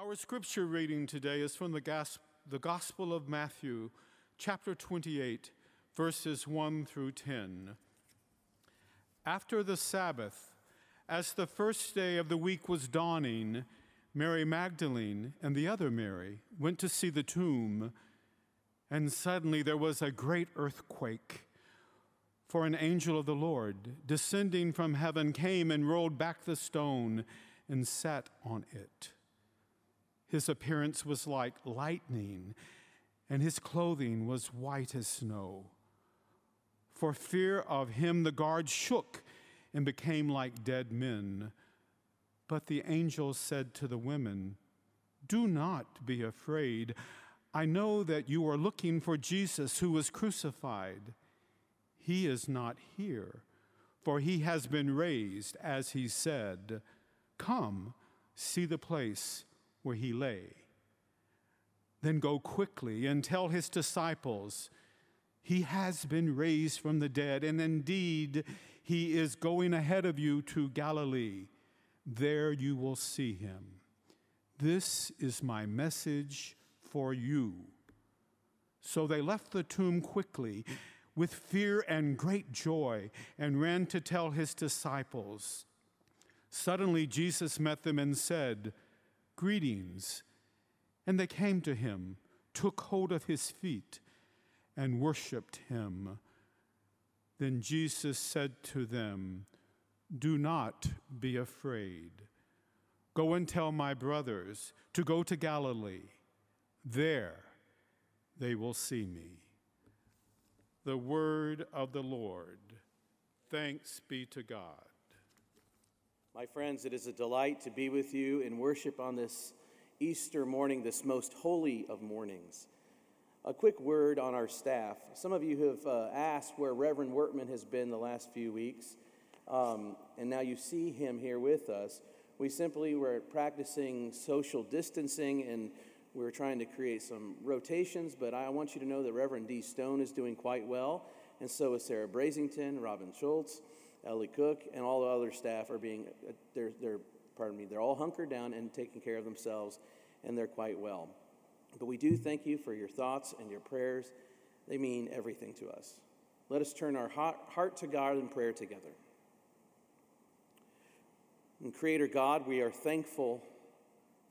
Our scripture reading today is from the, the Gospel of Matthew, chapter 28, verses 1 through 10. After the Sabbath, as the first day of the week was dawning, Mary Magdalene and the other Mary went to see the tomb, and suddenly there was a great earthquake. For an angel of the Lord, descending from heaven, came and rolled back the stone and sat on it. His appearance was like lightning, and his clothing was white as snow. For fear of him, the guards shook and became like dead men. But the angel said to the women, Do not be afraid. I know that you are looking for Jesus who was crucified. He is not here, for he has been raised, as he said. Come, see the place where he lay. Then go quickly and tell his disciples, He has been raised from the dead, and indeed, he is going ahead of you to Galilee. There you will see him. This is my message for you. So they left the tomb quickly with fear and great joy and ran to tell his disciples. Suddenly Jesus met them and said, Greetings. And they came to him, took hold of his feet, and worshiped him. Then Jesus said to them, Do not be afraid. Go and tell my brothers to go to Galilee. There they will see me. The word of the Lord. Thanks be to God. My friends, it is a delight to be with you in worship on this Easter morning, this most holy of mornings. A quick word on our staff. Some of you have uh, asked where Reverend Wortman has been the last few weeks, um, and now you see him here with us. We simply were practicing social distancing and we are trying to create some rotations, but I want you to know that Reverend D. Stone is doing quite well, and so is Sarah Brazington, Robin Schultz, Ellie Cook, and all the other staff are being, they're, they're, pardon me, they're all hunkered down and taking care of themselves, and they're quite well. But we do thank you for your thoughts and your prayers. They mean everything to us. Let us turn our heart to God in prayer together. And Creator God, we are thankful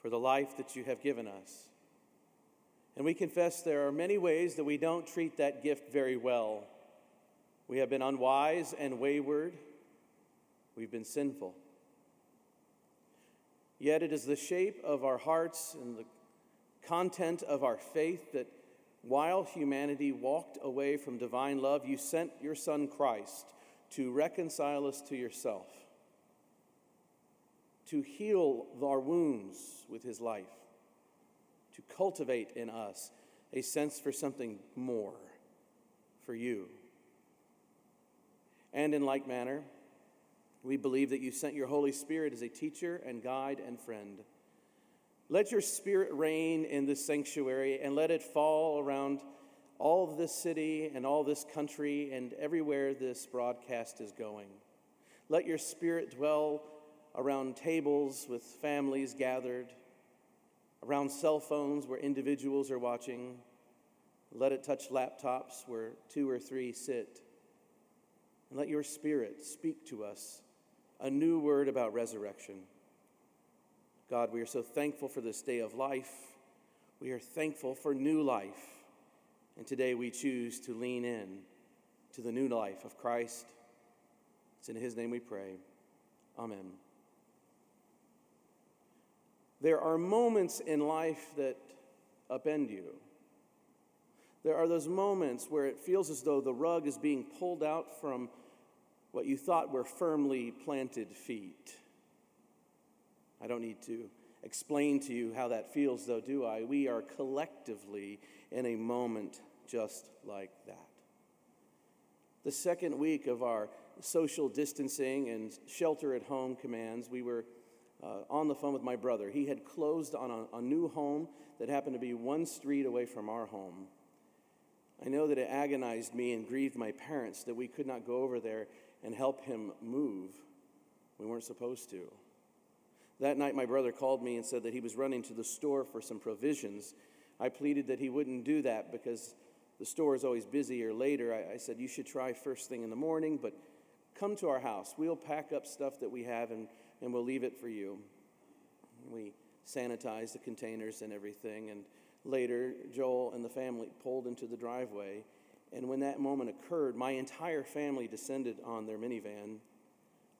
for the life that you have given us. And we confess there are many ways that we don't treat that gift very well. We have been unwise and wayward. We've been sinful. Yet it is the shape of our hearts and the content of our faith that while humanity walked away from divine love, you sent your Son Christ to reconcile us to yourself, to heal our wounds with his life, to cultivate in us a sense for something more, for you. And in like manner, we believe that you sent your Holy Spirit as a teacher and guide and friend. Let your spirit reign in this sanctuary and let it fall around all of this city and all this country and everywhere this broadcast is going. Let your spirit dwell around tables with families gathered, around cell phones where individuals are watching. Let it touch laptops where two or three sit. And let your spirit speak to us a new word about resurrection. God, we are so thankful for this day of life. We are thankful for new life. And today we choose to lean in to the new life of Christ. It's in His name we pray. Amen. There are moments in life that upend you. There are those moments where it feels as though the rug is being pulled out from what you thought were firmly planted feet. I don't need to explain to you how that feels, though, do I? We are collectively in a moment just like that. The second week of our social distancing and shelter at home commands, we were uh, on the phone with my brother. He had closed on a, a new home that happened to be one street away from our home. I know that it agonized me and grieved my parents that we could not go over there and help him move. We weren't supposed to. That night, my brother called me and said that he was running to the store for some provisions. I pleaded that he wouldn't do that because the store is always busier later. I, I said, You should try first thing in the morning, but come to our house. We'll pack up stuff that we have and, and we'll leave it for you. We sanitized the containers and everything. And later, Joel and the family pulled into the driveway. And when that moment occurred, my entire family descended on their minivan.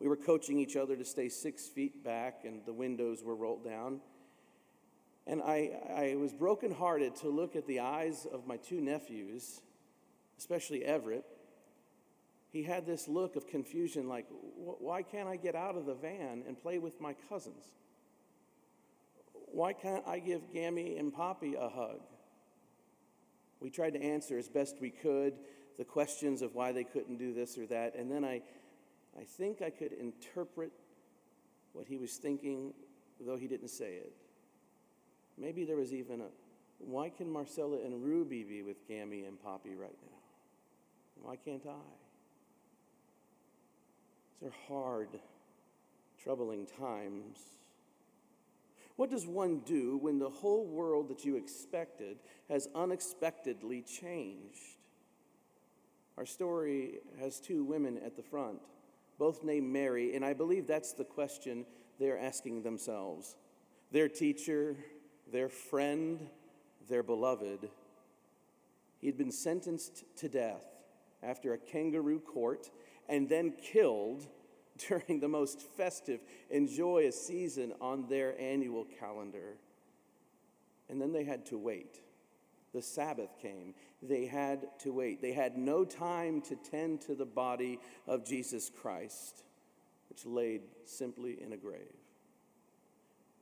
We were coaching each other to stay six feet back, and the windows were rolled down. And I, I was brokenhearted to look at the eyes of my two nephews, especially Everett. He had this look of confusion like, why can't I get out of the van and play with my cousins? Why can't I give Gammy and Poppy a hug? We tried to answer as best we could the questions of why they couldn't do this or that. And then I, I think I could interpret what he was thinking, though he didn't say it. Maybe there was even a why can Marcella and Ruby be with Gammy and Poppy right now? Why can't I? These are hard, troubling times. What does one do when the whole world that you expected has unexpectedly changed? Our story has two women at the front, both named Mary, and I believe that's the question they're asking themselves. Their teacher, their friend, their beloved. He had been sentenced to death after a kangaroo court and then killed during the most festive and joyous season on their annual calendar. And then they had to wait. The Sabbath came. They had to wait. They had no time to tend to the body of Jesus Christ, which laid simply in a grave.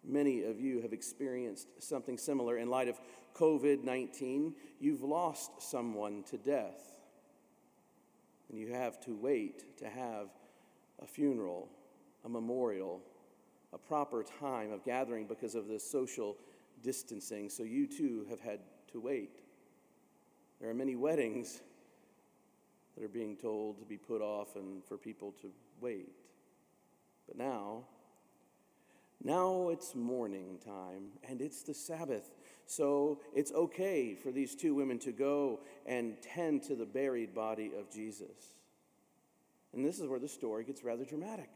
Many of you have experienced something similar in light of COVID 19. You've lost someone to death, and you have to wait to have a funeral, a memorial, a proper time of gathering because of the social distancing. So you too have had to wait. There are many weddings that are being told to be put off and for people to wait. But now, now it's morning time and it's the Sabbath. So it's okay for these two women to go and tend to the buried body of Jesus. And this is where the story gets rather dramatic.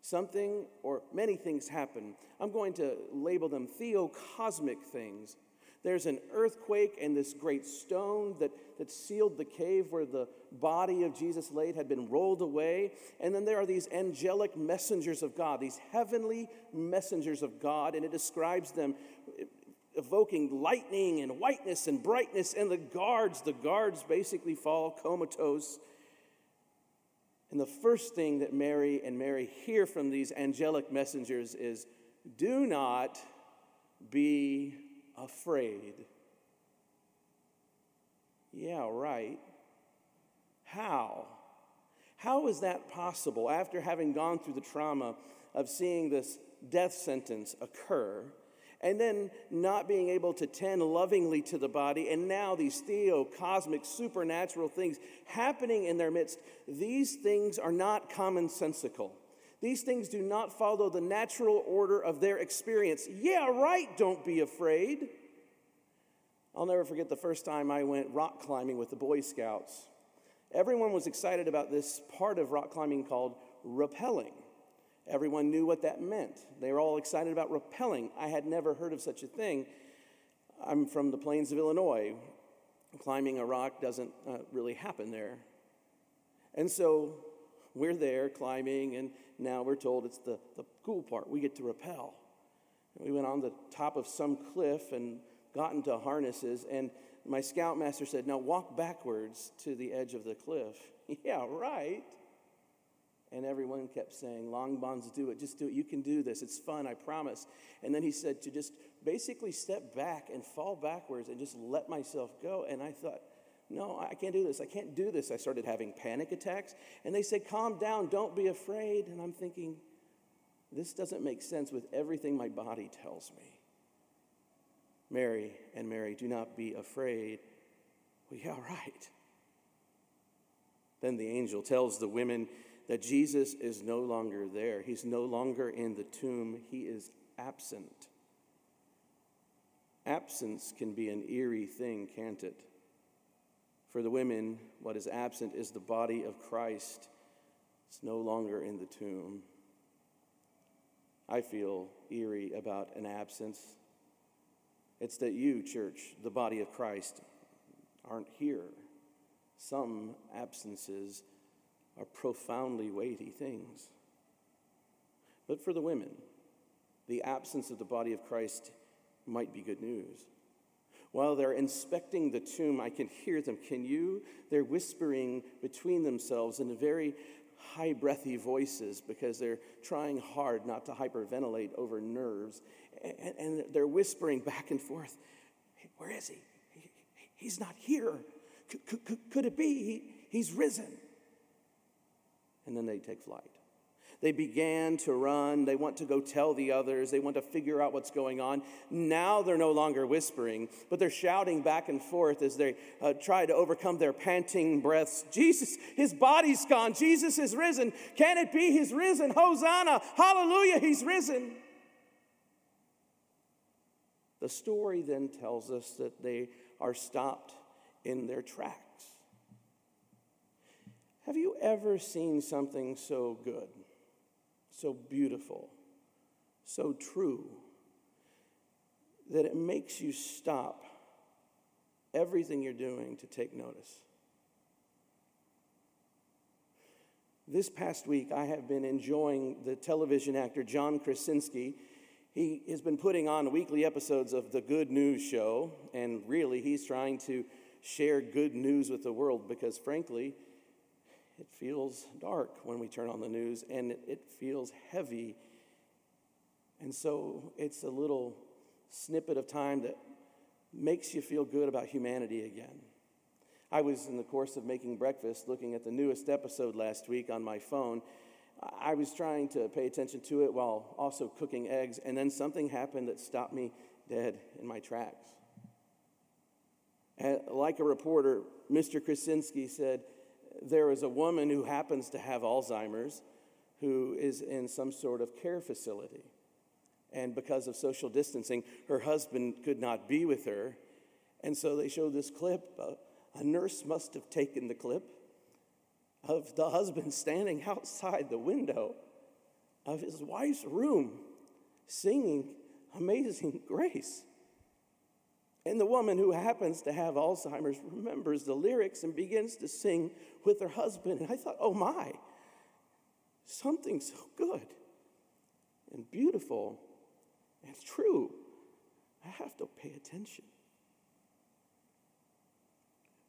Something or many things happen. I'm going to label them theocosmic things there's an earthquake, and this great stone that, that sealed the cave where the body of Jesus laid had been rolled away. And then there are these angelic messengers of God, these heavenly messengers of God, and it describes them evoking lightning and whiteness and brightness. And the guards, the guards basically fall comatose. And the first thing that Mary and Mary hear from these angelic messengers is do not be afraid. Yeah, right. How? How is that possible after having gone through the trauma of seeing this death sentence occur? And then not being able to tend lovingly to the body, and now these theo, cosmic, supernatural things happening in their midst, these things are not commonsensical. These things do not follow the natural order of their experience. Yeah, right, don't be afraid. I'll never forget the first time I went rock climbing with the Boy Scouts. Everyone was excited about this part of rock climbing called rappelling. Everyone knew what that meant. They were all excited about rappelling. I had never heard of such a thing. I'm from the plains of Illinois. Climbing a rock doesn't uh, really happen there. And so we're there climbing, and now we're told it's the, the cool part. We get to rappel. We went on the top of some cliff and got into harnesses, and my scoutmaster said, Now walk backwards to the edge of the cliff. yeah, right. And everyone kept saying, Long bonds, do it. Just do it. You can do this. It's fun, I promise. And then he said to just basically step back and fall backwards and just let myself go. And I thought, no, I can't do this. I can't do this. I started having panic attacks. And they said, Calm down, don't be afraid. And I'm thinking, This doesn't make sense with everything my body tells me. Mary and Mary, do not be afraid. Well, yeah, right. Then the angel tells the women that Jesus is no longer there. He's no longer in the tomb, he is absent. Absence can be an eerie thing, can't it? For the women, what is absent is the body of Christ. It's no longer in the tomb. I feel eerie about an absence. It's that you, church, the body of Christ, aren't here. Some absences are profoundly weighty things. But for the women, the absence of the body of Christ might be good news. While they're inspecting the tomb, I can hear them. Can you? They're whispering between themselves in very high breathy voices because they're trying hard not to hyperventilate over nerves. And, they're whispering back and forth hey, Where is he? he he's not here. Could it be? He, he's risen. And then they take flight. They began to run. They want to go tell the others. They want to figure out what's going on. Now they're no longer whispering, but they're shouting back and forth as they uh, try to overcome their panting breaths. Jesus, his body's gone. Jesus is risen. Can it be he's risen? Hosanna. Hallelujah, he's risen. The story then tells us that they are stopped in their tracks. Have you ever seen something so good? so beautiful, so true, that it makes you stop everything you're doing to take notice. This past week, I have been enjoying the television actor John Krasinski. He has been putting on weekly episodes of The Good News Show, and really, he's trying to share good news with the world because, frankly, it feels dark when we turn on the news and it feels heavy. And so it's a little snippet of time that makes you feel good about humanity again. I was in the course of making breakfast looking at the newest episode last week on my phone. I was trying to pay attention to it while also cooking eggs, and then something happened that stopped me dead in my tracks. And like a reporter, Mr. Krasinski said, there is a woman who happens to have Alzheimer's who is in some sort of care facility. And because of social distancing, her husband could not be with her. And so they show this clip. A nurse must have taken the clip of the husband standing outside the window of his wife's room singing Amazing Grace. And the woman who happens to have Alzheimer's remembers the lyrics and begins to sing with her husband. And I thought, oh my, something so good and beautiful and true. I have to pay attention.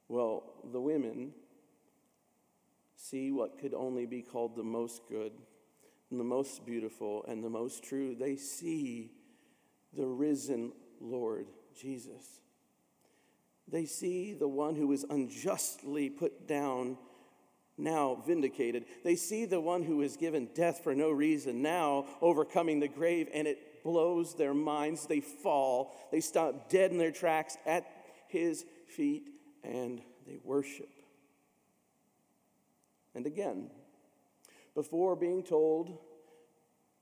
Well, the women see what could only be called the most good and the most beautiful and the most true. They see the risen Lord Jesus. They see the one who was unjustly put down, now vindicated. They see the one who was given death for no reason, now overcoming the grave, and it blows their minds. They fall, they stop dead in their tracks at his feet, and they worship. And again, before being told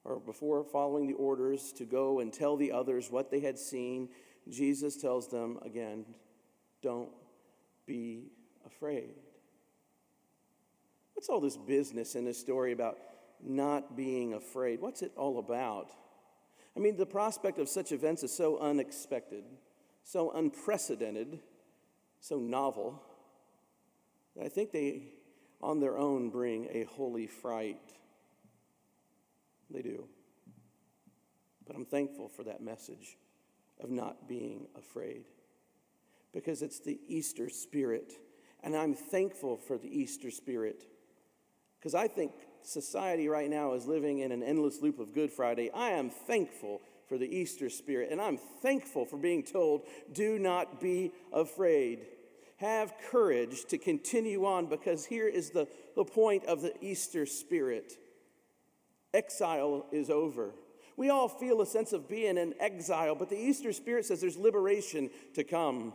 or before following the orders to go and tell the others what they had seen, Jesus tells them again, don't be afraid. What's all this business in this story about not being afraid? What's it all about? I mean, the prospect of such events is so unexpected, so unprecedented, so novel, that I think they, on their own, bring a holy fright. They do. But I'm thankful for that message of not being afraid because it's the Easter spirit. And I'm thankful for the Easter spirit because I think society right now is living in an endless loop of Good Friday. I am thankful for the Easter spirit, and I'm thankful for being told, do not be afraid. Have courage to continue on because here is the, the point of the Easter spirit exile is over. We all feel a sense of being in exile, but the Easter Spirit says there's liberation to come.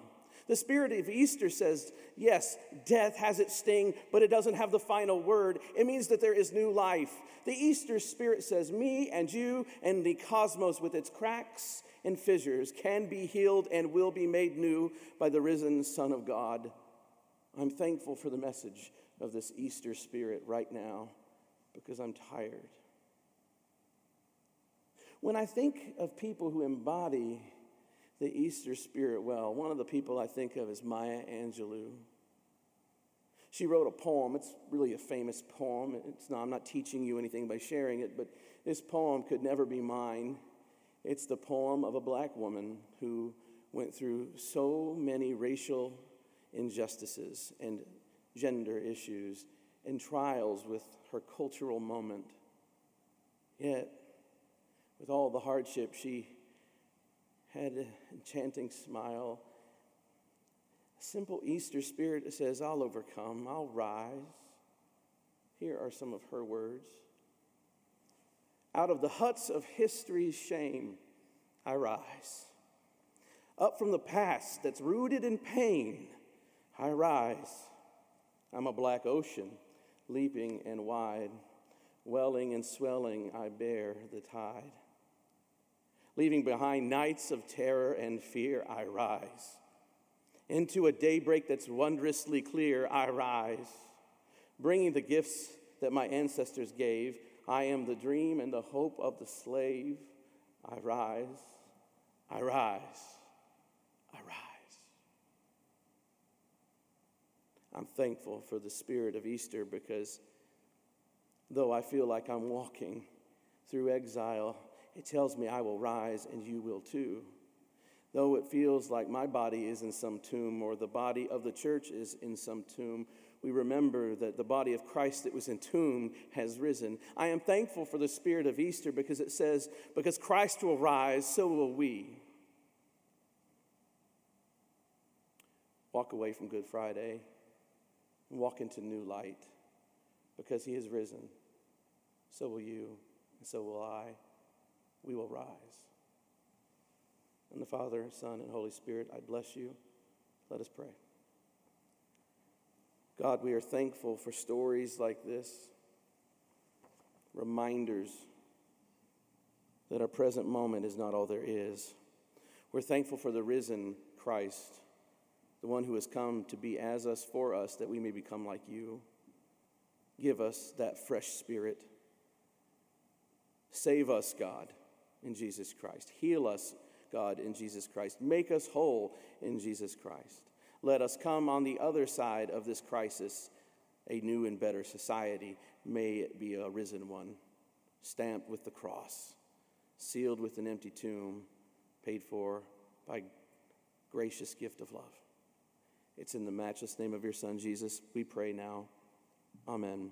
The spirit of Easter says, yes, death has its sting, but it doesn't have the final word. It means that there is new life. The Easter spirit says, me and you and the cosmos with its cracks and fissures can be healed and will be made new by the risen Son of God. I'm thankful for the message of this Easter spirit right now because I'm tired. When I think of people who embody the Easter spirit well. One of the people I think of is Maya Angelou. She wrote a poem. It's really a famous poem. It's not, I'm not teaching you anything by sharing it, but this poem could never be mine. It's the poem of a black woman who went through so many racial injustices and gender issues and trials with her cultural moment. Yet, with all the hardship, she had an enchanting smile. A simple Easter spirit that says, I'll overcome, I'll rise. Here are some of her words. Out of the huts of history's shame, I rise. Up from the past that's rooted in pain, I rise. I'm a black ocean, leaping and wide. Welling and swelling, I bear the tide. Leaving behind nights of terror and fear, I rise. Into a daybreak that's wondrously clear, I rise. Bringing the gifts that my ancestors gave, I am the dream and the hope of the slave. I rise, I rise, I rise. I'm thankful for the spirit of Easter because though I feel like I'm walking through exile, it tells me I will rise and you will too. Though it feels like my body is in some tomb or the body of the church is in some tomb, we remember that the body of Christ that was entombed has risen. I am thankful for the spirit of Easter because it says, because Christ will rise, so will we. Walk away from Good Friday and walk into new light because he has risen. So will you, and so will I we will rise. And the Father, Son, and Holy Spirit, I bless you. Let us pray. God, we are thankful for stories like this, reminders that our present moment is not all there is. We're thankful for the risen Christ, the one who has come to be as us for us, that we may become like you. Give us that fresh spirit. Save us, God in Jesus Christ. Heal us, God, in Jesus Christ. Make us whole in Jesus Christ. Let us come on the other side of this crisis, a new and better society. May it be a risen one, stamped with the cross, sealed with an empty tomb, paid for by gracious gift of love. It's in the matchless name of your Son, Jesus, we pray now. Amen.